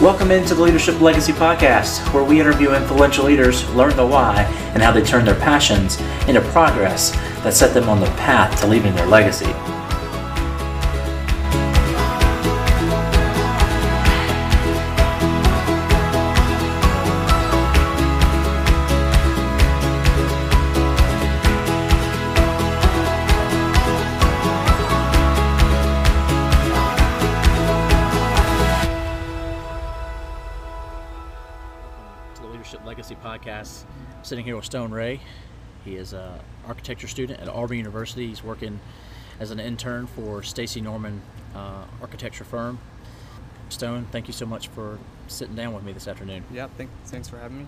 Welcome into the Leadership Legacy Podcast, where we interview influential leaders, learn the why, and how they turn their passions into progress that set them on the path to leaving their legacy. With Stone Ray. He is an architecture student at Auburn University. He's working as an intern for Stacy Norman uh, architecture firm. Stone, thank you so much for sitting down with me this afternoon. Yeah, thank, thanks for having me.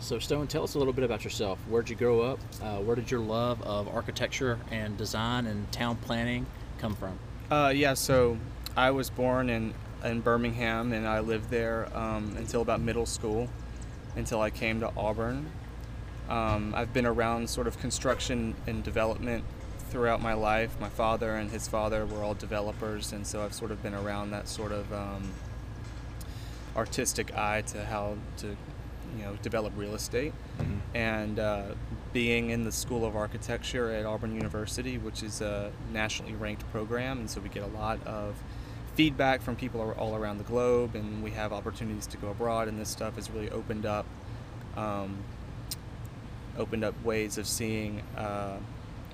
So, Stone, tell us a little bit about yourself. Where'd you grow up? Uh, where did your love of architecture and design and town planning come from? Uh, yeah, so I was born in, in Birmingham and I lived there um, until about middle school, until I came to Auburn. Um, I've been around sort of construction and development throughout my life. My father and his father were all developers, and so I've sort of been around that sort of um, artistic eye to how to, you know, develop real estate. And uh, being in the School of Architecture at Auburn University, which is a nationally ranked program, and so we get a lot of feedback from people all around the globe, and we have opportunities to go abroad, and this stuff has really opened up. Um, opened up ways of seeing uh,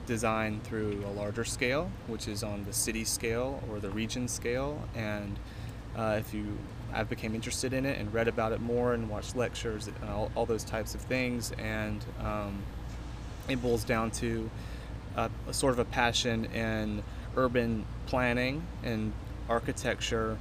design through a larger scale, which is on the city scale or the region scale. And uh, if you, I became interested in it and read about it more and watched lectures and all, all those types of things. And um, it boils down to a, a sort of a passion in urban planning and architecture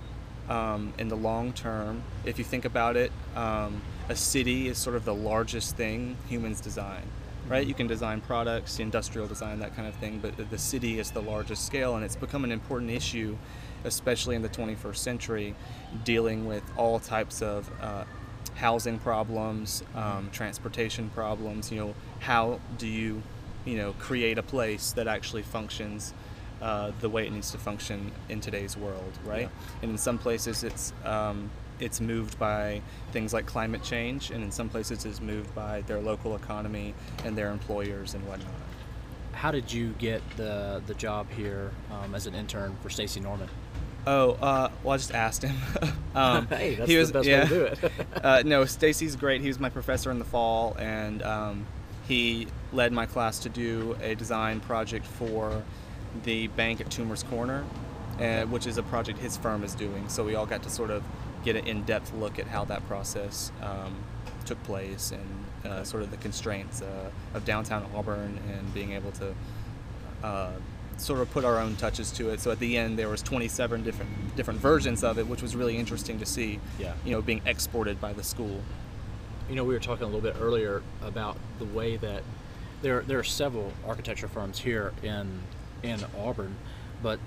um, in the long term. If you think about it, um, a city is sort of the largest thing humans design, right? You can design products, industrial design, that kind of thing, but the- city is the largest scale, and it's become an important issue, especially in the 21st century, dealing with all types of uh, housing problems, um, transportation problems. You know, how do you, you know, create a place that actually functions uh, the way it needs to function in today's world, right? Yeah. And in some places, it's um, it's moved by things like climate change, and in some places, it's moved by their local economy and their employers and whatnot. How did you get the, the job here um, as an intern for Stacy Norman? Oh, uh, well, I just asked him. um, Hey, that's he the was, best way to do it. uh, no, Stacy's great. He was my professor in the fall, and um, he led my class to do a design project for the bank at Toomer's Corner, uh, which is a project his firm is doing. So we all got to sort of get an in-depth look at how that process um, took place and uh, sort of the constraints uh, of downtown Auburn and being able to uh, sort of put our own touches to it. So at the end, there was 27 different different versions of it, which was really interesting to see. Yeah. You know, being exported by the school. You know, we were talking a little bit earlier about the way that there there are several architecture firms here in in Auburn, but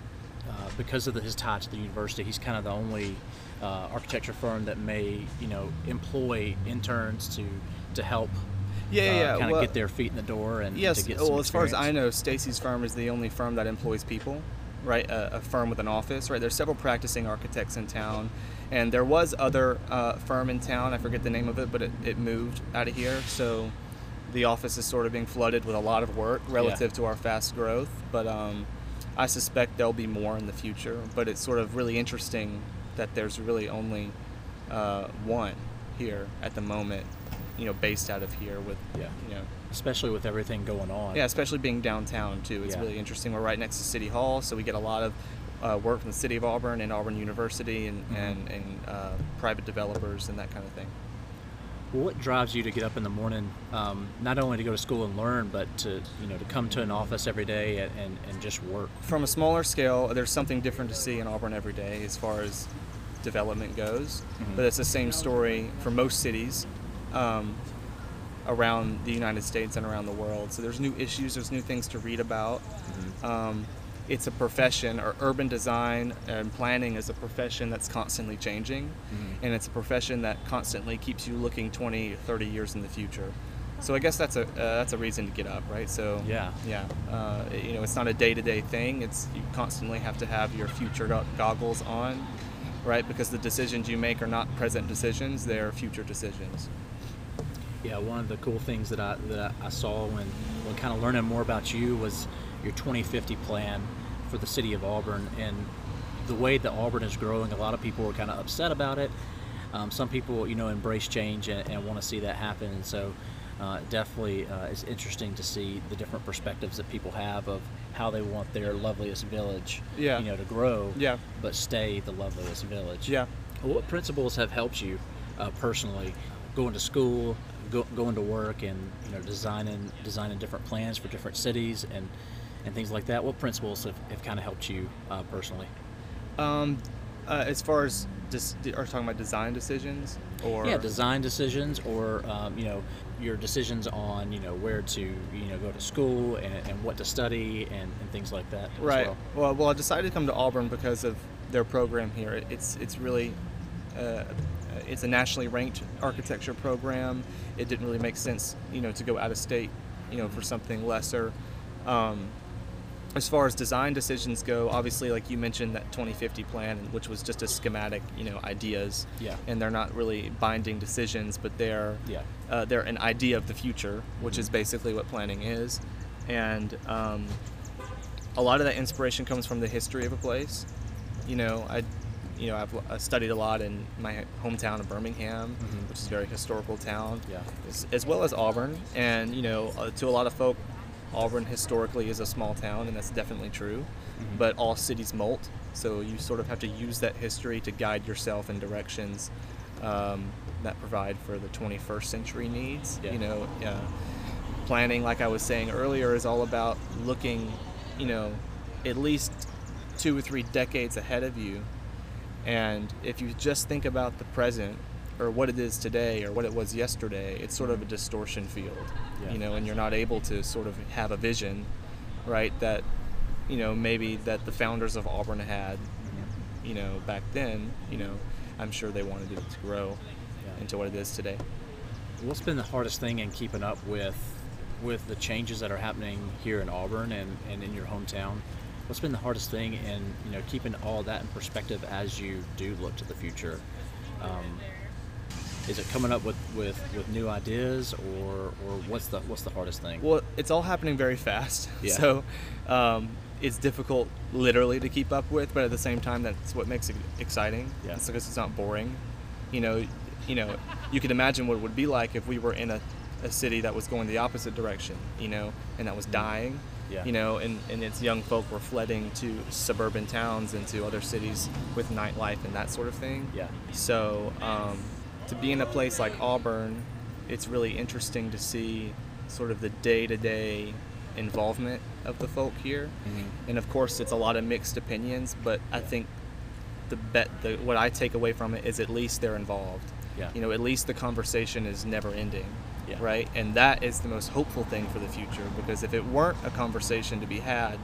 uh, because of the, his tie to the university, he's kind of the only uh, architecture firm that may you know employ interns to to help. Yeah, yeah, yeah. Kind of Well, get their feet in the door and Yes. to get Well, as far as I know, Stacy's firm is the only firm that employs people, right? A, a firm with an office, right? There's several practicing architects in town, and there was other uh, firm in town. I forget the name of it, but it, it moved out of here, so the office is sort of being flooded with a lot of work relative to our fast growth. But um, I suspect there'll be more in the future. But it's sort of really interesting that there's really only uh, one here at the moment, you know, based out of here with, Yeah. you know. especially with everything going on. Yeah, especially being downtown too. It's Yeah. really interesting. We're right next to City Hall, so we get a lot of uh, work from the city of Auburn and Auburn University and Mhm. and, and uh, private developers and that kind of thing. What drives you to get up in the morning, um, not only to go to school and learn, but to you know to come to an office every day and, and, and just work? From a smaller scale, there's something different to see in Auburn every day as far as development goes, Mhm. but it's the same story for most cities. Um, around the United States and around the world. So there's new issues, there's new things to read about. Um, it's a profession, or urban design and planning is a profession that's constantly changing, Mhm. and it's a profession that constantly keeps you looking 20, 30 years in the future. So I guess that's a uh, that's a reason to get up, right? So Yeah. yeah, uh, you know, it's not a day-to-day thing. It's you constantly have to have your future go- goggles on, right? Because the decisions you make are not present decisions; they're future decisions. Yeah, one of the cool things that I that I saw when when kind of learning more about you was your 2050 plan for the city of Auburn and the way that Auburn is growing. A lot of people were kind of upset about it. Um, some people, you know, embrace change and, and want to see that happen. And so, uh, definitely, uh, it's interesting to see the different perspectives that people have of how they want their loveliest village, Yeah. you know, to grow, Yeah. but stay the loveliest village. Yeah. What principles have helped you uh, personally going to school, go, going to work, and you know designing designing different plans for different cities and and things like that? What principles have, have kind of helped you uh, personally? Um, uh, as far as dis- are you talking about design decisions or yeah, design decisions or um, you know your decisions on you know where to you know go to school and, and what to study and, and things like that. as Right. well. Well, well, I decided to come to Auburn because of their program here. It- It's it's really uh, it's a nationally ranked architecture program. It didn't really make sense, you know, to go out of state, you know, for something lesser. Um, as far as design decisions go, obviously, like you mentioned, that 2050 plan, which was just a schematic, you know, ideas, Yeah. and they're not really binding decisions, but they're Yeah. uh, they're an idea of the future, which is basically what planning is, and um, a lot of that inspiration comes from the history of a place. You know, I, you know, I've studied a lot in my hometown of Birmingham, Mhm. which is a very historical town, Yeah. as, as well as Auburn. And you know, uh, to a lot of folk, Auburn historically is a small town, and that's definitely true. Mhm. But all cities molt, so you sort of have to use that history to guide yourself in directions um, that provide for the 21st century needs. Yeah. You know, uh, planning, like I was saying earlier, is all about looking, you know, at least two or three decades ahead of you. And if you just think about the present or what it is today or what it was yesterday, it's sort of a distortion field, Yeah. you know, and you're not able to sort of have a vision, right, that, you know, maybe that the founders of Auburn had, you know, back then, you know, I'm sure they wanted it to grow Yeah. into what it is today. What's been the hardest thing in keeping up with with the changes that are happening here in Auburn and, and in your hometown? What's been the hardest thing in you know keeping all that in perspective as you do look to the future? Um, is it coming up with, with, with new ideas or, or what's the what's the hardest thing? Well, it's all happening very fast. Yeah. So um, it's difficult literally to keep up with, but at the same time, that's what makes it exciting. Yeah. It's because it's not boring. You know, you know, you could imagine what it would be like if we were in a, a city that was going the opposite direction, you know, and that was dying. Mm-hmm. Yeah. You know, and, and its young folk were flooding to suburban towns and to other cities with nightlife and that sort of thing. Yeah. So um, to be in a place like Auburn, it's really interesting to see sort of the day-to-day involvement of the folk here, Mhm. and of course it's a lot of mixed opinions. But I think the bet the what I take away from it is at least they're involved. Yeah. You know, at least the conversation is never ending. Yeah. Right, and that is the most hopeful thing for the future because if it weren't a conversation to be had,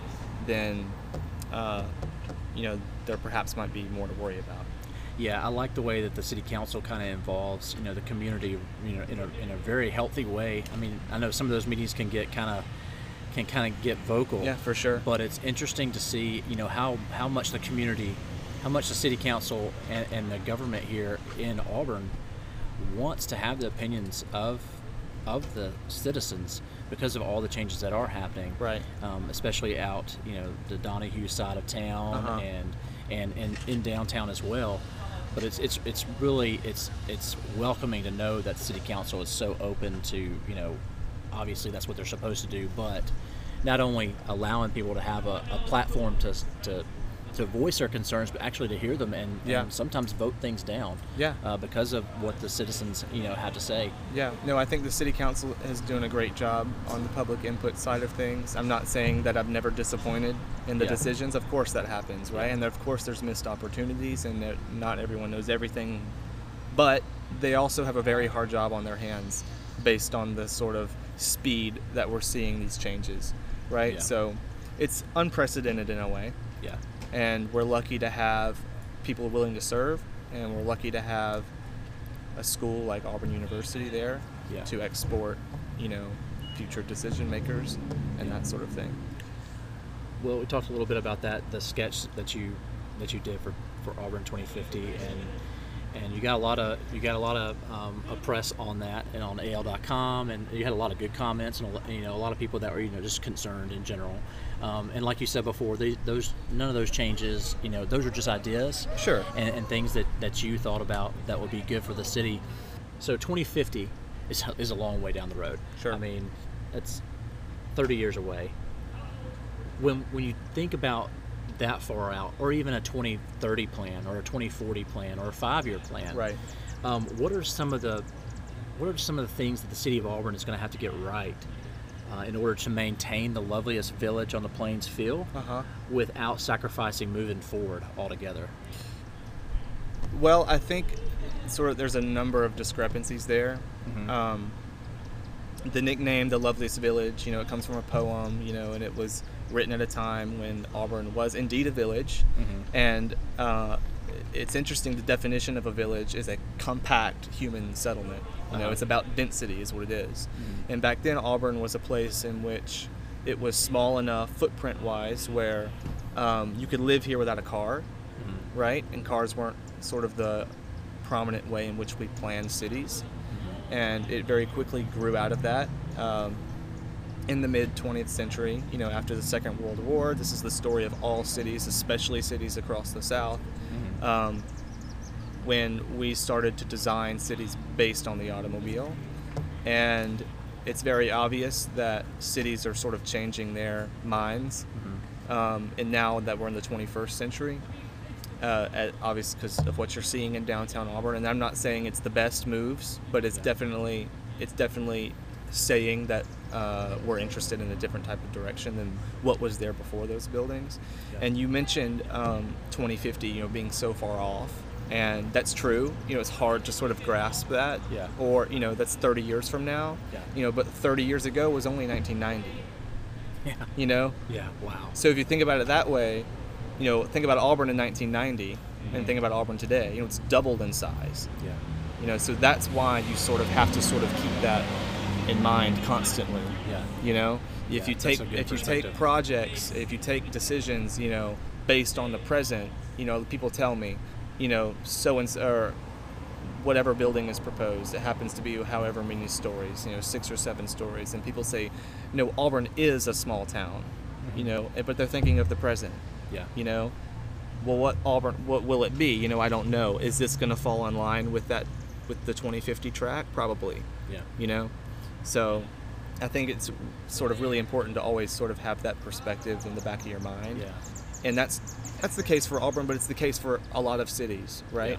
then uh, you know there perhaps might be more to worry about. Yeah, I like the way that the city council kind of involves, you know, the community, you know, in a, in a very healthy way. I mean, I know some of those meetings can get kind of can kind of get vocal. Yeah, for sure. But it's interesting to see, you know, how how much the community, how much the city council and, and the government here in Auburn wants to have the opinions of of the citizens because of all the changes that are happening Right. um, especially out you know the Donahue side of town Uh-huh. and, and and in downtown as well. But it's it's it's really it's it's welcoming to know that city council is so open to you know obviously that's what they're supposed to do, but not only allowing people to have a, a platform to to to voice their concerns, but actually to hear them and, Yeah. and sometimes vote things down. Yeah. Uh, because of what the citizens you know had to say. Yeah, no, I think the city council is doing a great job on the public input side of things. I'm not saying that I've never disappointed in the Yeah. decisions. Of course, that happens, right? Yeah. And of course, there's missed opportunities, and that not everyone knows everything. But they also have a very hard job on their hands, based on the sort of speed that we're seeing these changes, right? So, it's unprecedented in a way Yeah. And we're lucky to have people willing to serve and we're lucky to have a school like auburn university there Yeah. to export you know future decision makers and that sort of thing Well, we talked a little bit about that, the sketch that you that you did for, for Auburn 2050, and and you got a lot of you got a lot of, um, of press on that and on AL.com, and you had a lot of good comments and a, you know a lot of people that were you know just concerned in general. Um, and like you said before, they, those none of those changes, you know, those are just ideas, Sure. and, and things that, that you thought about that would be good for the city. So 2050 is, is a long way down the road. Sure. I mean, that's 30 years away. When when you think about that far out, or even a 2030 plan, or a 2040 plan, or a five-year plan, Right. Um, what are some of the what are some of the things that the city of Auburn is going to have to get right uh, in order to maintain the loveliest village on the plains feel Uh huh. without sacrificing moving forward altogether? Well, I think sort of there's a number of discrepancies there. Mhm. Um, the nickname, the loveliest village, you know, it comes from a poem, you know, and it was written at a time when Auburn was indeed a village. Mhm. And uh, it's interesting. The definition of a village is a compact human settlement. You know, Uh-huh. it's about density, is what it is. Mhm. And back then, Auburn was a place in which it was small enough, footprint-wise, where um, you could live here without a car Mhm. right? And cars weren't sort of the prominent way in which we planned cities. And it very quickly grew out of that. Um, in the mid 20th century, you know, after the Second World War, this is the story of all cities, especially cities across the South, Mhm. um, when we started to design cities based on the automobile. And it's very obvious that cities are sort of changing their minds Mhm. um, and now that we're in the 21st century, uh, at, obviously because of what you're seeing in downtown Auburn, and I'm not saying it's the best moves, but it's Yeah. definitely it's definitely saying that uh, we're interested in a different type of direction than what was there before those buildings. Yeah. And you mentioned um, 2050, you know, being so far off. And that's true. You know, it's hard to sort of grasp that. Yeah. Or, you know, that's 30 years from now. Yeah. You know, but 30 years ago was only 1990. Yeah. You know? Yeah. Wow. So if you think about it that way, you know, think about Auburn in 1990 Mhm. and think about Auburn today. You know, it's doubled in size. Yeah. You know, so that's why you sort of have to sort of keep that in mind constantly. Yeah. You know, Yeah, if you take if you take projects, if you take decisions, you know, based on the present, you know, people tell me, you know, so and so, or whatever building is proposed, it happens to be however many stories, you know, six or seven stories, and people say, no, Auburn is a small town, you Mhm. know, but they're thinking of the present Yeah. you know well what auburn what will it be you know i don't know is this going to fall in line with that with the 2050 track probably Yeah. you know so i think it's sort of really important to always sort of have that perspective in the back of your mind Yeah. And that's that's the case for auburn but it's the case for a lot of cities right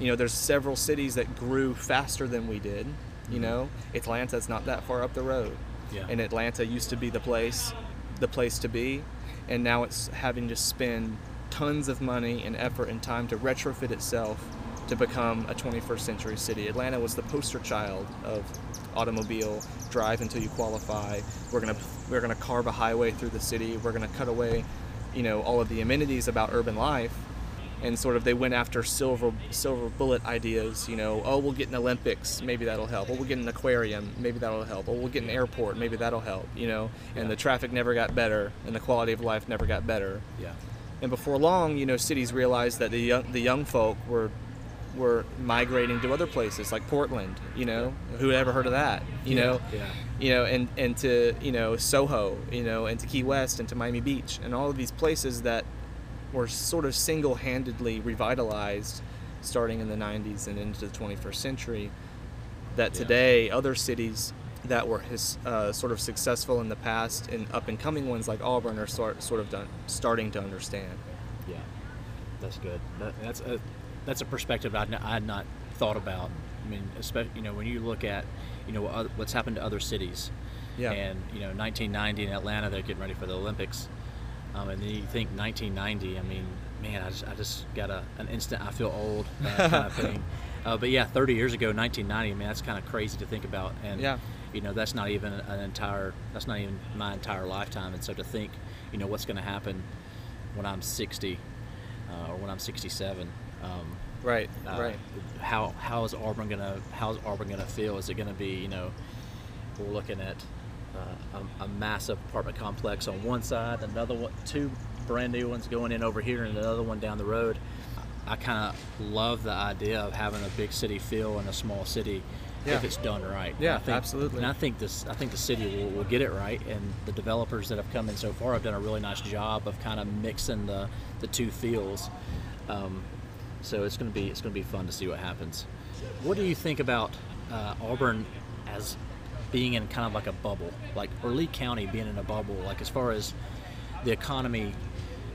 you know there's several cities that grew faster than we did you Mhm. know atlanta's not that far up the road Yeah. and Atlanta used to be the place, the place to be, and now it's having to spend tons of money and effort and time to retrofit itself to become a 21st century city. Atlanta was the poster child of automobile drive until you qualify. We're gonna we're gonna carve a highway through the city. We're gonna cut away, you know, all of the amenities about urban life and sort of they went after silver silver bullet ideas. You know, oh, we'll get an Olympics, maybe that'll help. Oh, we'll get an aquarium, maybe that'll help. Oh, we'll get an airport, maybe that'll help. You know, and Yeah. the traffic never got better, and the quality of life never got better. Yeah. And before long, you know, cities realized that the young the young folk were were migrating to other places like Portland. You know, who ever heard of that? You Yeah, know, yeah. You know, and and to you know Soho, you know, and to Key West and to Miami Beach, and all of these places that were sort of single-handedly revitalized starting in the 90s and into the 21st century that Yeah. today other cities that were his, uh, sort of successful in the past and up and coming ones like Auburn are sort, sort of done, starting to understand. Yeah, that's good. That, that's a that's a perspective I I had not thought about. I mean, especially you know when you look at you know what's happened to other cities. Yeah. And you know 1990 in Atlanta, they're getting ready for the Olympics. Um, and then you think 1990. I mean, man, I just I just got a an instant I feel old uh, kind of thing. Uh, but yeah, 30 years ago, 1990. I mean, that's kind of crazy to think about. And Yeah. you know that's not even an entire that's not even my entire lifetime. And so to think, you know, what's going to happen when I'm 60 uh, or when I'm 67. Um, Right, uh, right. How how is Auburn gonna how is Auburn gonna feel? Is it gonna be you know we're looking at uh, a, a massive apartment complex on one side, another one, two brand new ones going in over here and another one down the road. I kind of love the idea of having a big city feel in a small city Yeah. if it's done right. And Yeah, I think, absolutely. And I think this, I think the city will, will get it right, and the developers that have come in so far have done a really nice job of kind of mixing the the two feels. Um, so it's going to be it's going to be fun to see what happens. What do you think about uh, Auburn as being in kind of like a bubble, like or Lee County being in a bubble, like as far as the economy?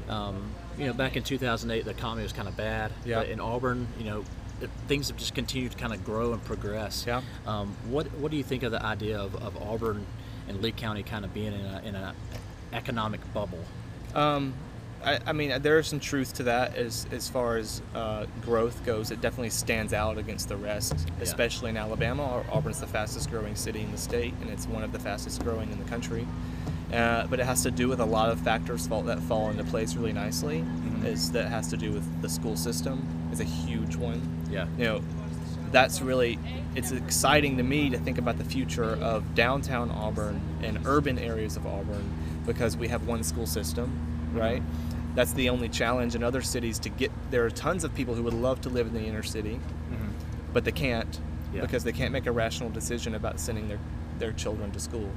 Um, you know, back in 2008, the economy was kind of bad. Yeah. But in Auburn, you know, things have just continued to kind of grow and progress. Yeah. Um, what What do you think of the idea of, of Auburn and Lee County kind of being in a in an economic bubble? Um, I, I mean, there is some truth to that as as far as uh, growth goes. It definitely stands out against the rest, especially in Alabama. Au- Auburn's the fastest growing city in the state, and it's one of the fastest growing in the country. Uh, but it has to do with a lot of factors fall, that fall into place really nicely. Is that has to do with the school system is a huge one. Yeah. You know, that's really it's exciting to me to think about the future of downtown Auburn and urban areas of Auburn because we have one school system, right? That's the only challenge in other cities to get there are tons of people who would love to live in the inner city, but they can't Yeah. because they can't make a rational decision about sending their their children to school,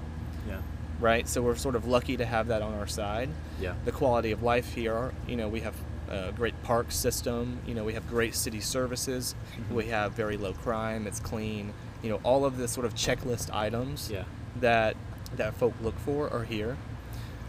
Yeah. right? So we're sort of lucky to have that on our side Yeah. the quality of life here. You know, we have a great park system. You know, we have great city services. Mm-hmm. We have very low crime. It's clean. You know, all of the sort of checklist items Yeah. that that folk look for are here.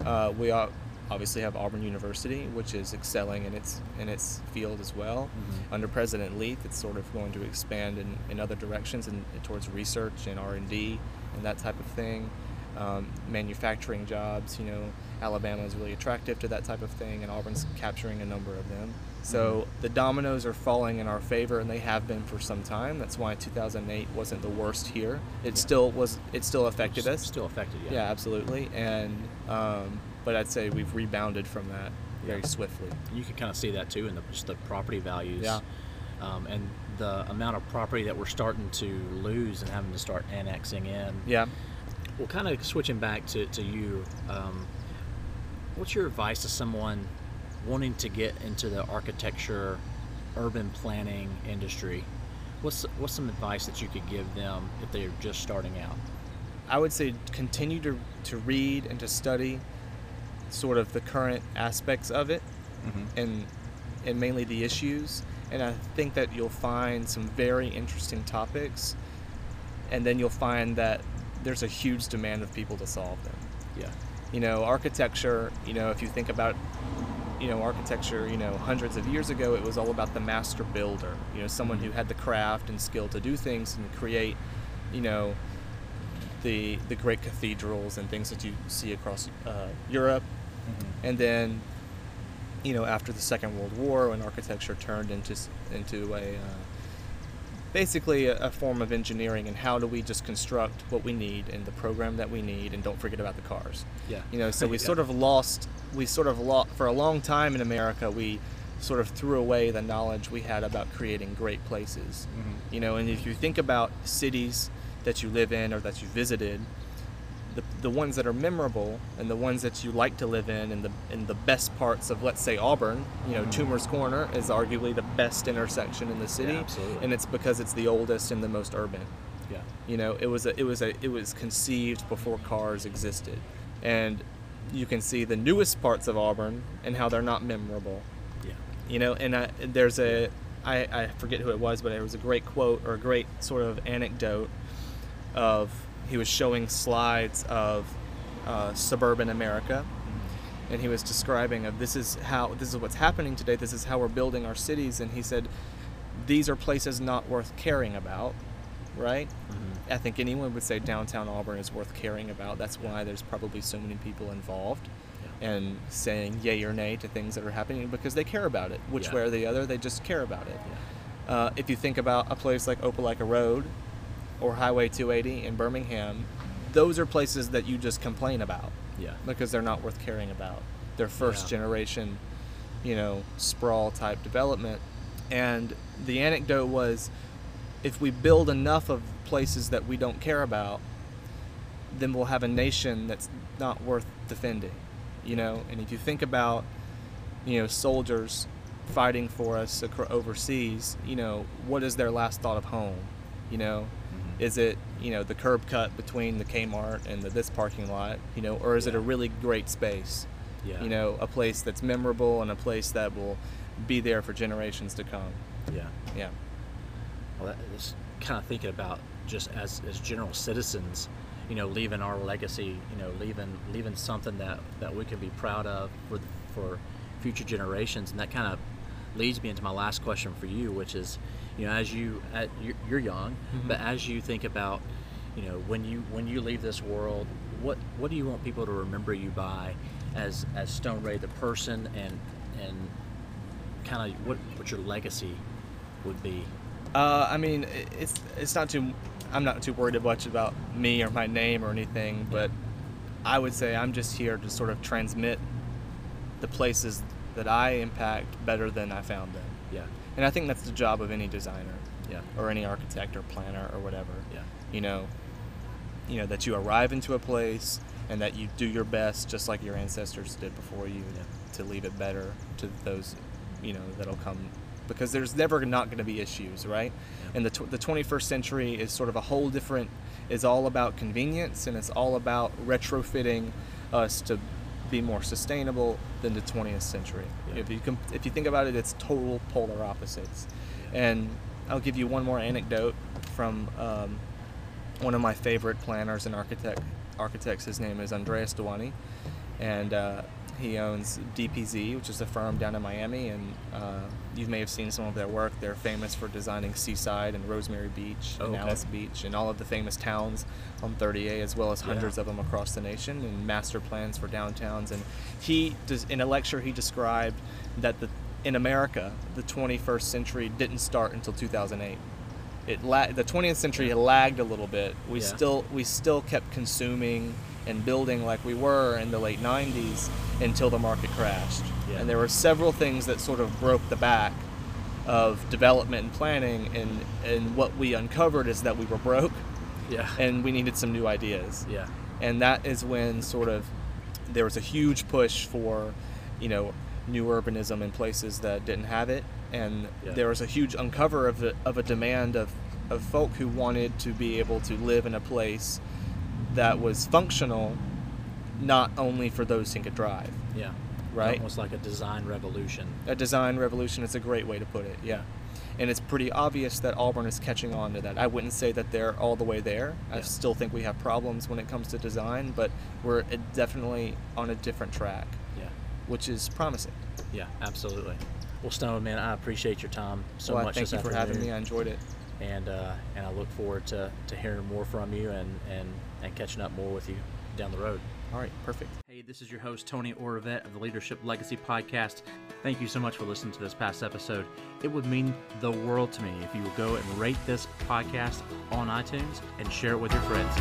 Uh, we are, obviously have Auburn University, which is excelling in its in its field as well. Mhm. Under President Leath, it's sort of going to expand in, in other directions and towards research and R and D and that type of thing. Um, manufacturing jobs, you know, Alabama is really attractive to that type of thing, and Auburn's capturing a number of them. So the dominoes are falling in our favor, and they have been for some time. That's why 2008 wasn't the worst here. It Yeah. still was. It still affected us. Still affected. Yeah. Yeah, absolutely. And um, but I'd say we've rebounded from that very Yeah. swiftly. You can kind of see that too in the, just the property values. Yeah. Um, and the amount of property that we're starting to lose and having to start annexing in. Yeah. Well, kind of switching back to, to you, um, what's your advice to someone wanting to get into the architecture, urban planning industry? What's what's some advice that you could give them if they're just starting out? I would say continue to, to read and to study sort of the current aspects of it and and mainly the issues. And I think that you'll find some very interesting topics. And then you'll find that there's a huge demand of people to solve them. Yeah. You know, architecture, you know, if you think about you know, architecture, you know, hundreds of years ago it was all about the master builder, you know, someone who had the craft and skill to do things and create, you know, the the great cathedrals and things that you see across uh, Europe, and then, you know, after the Second World War, when architecture turned into into a uh, basically a, a form of engineering, and how do we just construct what we need and the program that we need, and don't forget about the cars. Yeah. You know, so we Yeah. sort of lost. We sort of lost for a long time in America. We sort of threw away the knowledge we had about creating great places. Mhm. You know, and if you think about cities that you live in or that you visited, the, the ones that are memorable and the ones that you like to live in and the in the best parts of let's say Auburn, you know, Mhm. Toomer's Corner is arguably the best intersection in the city, absolutely. and it's because it's the oldest and the most urban. Yeah. You know, it was a, it was a, it was conceived before cars existed, and you can see the newest parts of Auburn and how they're not memorable. Yeah. You know, and I, there's a, I, I forget who it was, but it was a great quote or a great sort of anecdote of he was showing slides of uh, suburban America, and he was describing of this is how this is what's happening today. This is how we're building our cities, and he said these are places not worth caring about, right? Mhm. I think anyone would say downtown Auburn is worth caring about. That's why there's probably so many people involved Yeah. and saying yay or nay to things that are happening because they care about it. Which Yeah. way or the other, they just care about it. Yeah. Uh, if you think about a place like Opelika Road or Highway 280 in Birmingham, those are places that you just complain about Yeah. because they're not worth caring about. They're first Yeah. generation, you know, sprawl type development. And the anecdote was if we build enough of places that we don't care about, then we'll have a nation that's not worth defending, you know? And if you think about you know, soldiers fighting for us overseas, you know, what is their last thought of home? You know. Is it you know the curb cut between the Kmart and the, this parking lot? You know, or is it a really great space? Yeah. You know, a place that's memorable and a place that will be there for generations to come. Yeah. Yeah. Well, that is kind of thinking about just as as general citizens, you know, leaving our legacy, you know, leaving leaving something that that we can be proud of for for future generations, and that kind of leads me into my last question for you, which is, you know, as you at, you're, you're young, Mhm. but as you think about, you know, when you when you leave this world, what what do you want people to remember you by, as as Stone Ray the person, and and kind of what what your legacy would be. Uh, I mean, it's it's not too. I'm not too worried much about me or my name or anything, but I would say I'm just here to sort of transmit the places that I impact better than I found them. Yeah. And I think that's the job of any designer Yeah. or any architect or planner or whatever. Yeah. You know, you know that you arrive into a place and that you do your best, just like your ancestors did before you, Yeah. to leave it better to those, you know, that'll come. Because there's never not going to be issues, right? Yeah. And the tw- the 21st century is sort of a whole different. is all about convenience and it's all about retrofitting us to be more sustainable than the 20th century. Yeah. If you com- if you think about it, it's total polar opposites. And I'll give you one more anecdote from um, one of my favorite planners and architect architects. His name is Andreas Duany, and uh, he owns DPZ, which is a firm down in Miami. And uh, you may have seen some of their work. They're famous for designing Seaside and Rosemary Beach Oh, and okay. Alys Beach and all of the famous towns on 30A, as well as Yeah. hundreds of them across the nation, and master plans for downtowns. And he does in a lecture he described that the in America the 21st century didn't start until 2008 it la- the 20th century Yeah. lagged a little bit. We Yeah. still we still kept consuming and building like we were in the late 90s until the market crashed. Yeah. And there were several things that sort of broke the back of development and planning and and what we uncovered is that we were broke Yeah. and we needed some new ideas. yeah. And that is when sort of there was a huge push for, you know, new urbanism in places that didn't have it, and Yeah. there was a huge uncover of a, of a demand of, of folk who wanted to be able to live in a place that was functional, not only for those who could drive. Yeah. Right. Almost like a design revolution. A design revolution is a great way to put it. Yeah. And it's pretty obvious that Auburn is catching on to that. I wouldn't say that they're all the way there. I still think we have problems when it comes to design, but we're uh, definitely on a different track, Yeah. which is promising. Yeah. Absolutely. Well, Stone, man, I appreciate your time so well, much thank you for having me. I enjoyed it. And uh, and I look forward to, to hearing more from you and, and, and catching up more with you down the road. All right, perfect. Hey, this is your host, Tony Oravette of the Leadership Legacy Podcast. Thank you so much for listening to this past episode. It would mean the world to me if you would go and rate this podcast on iTunes and share it with your friends.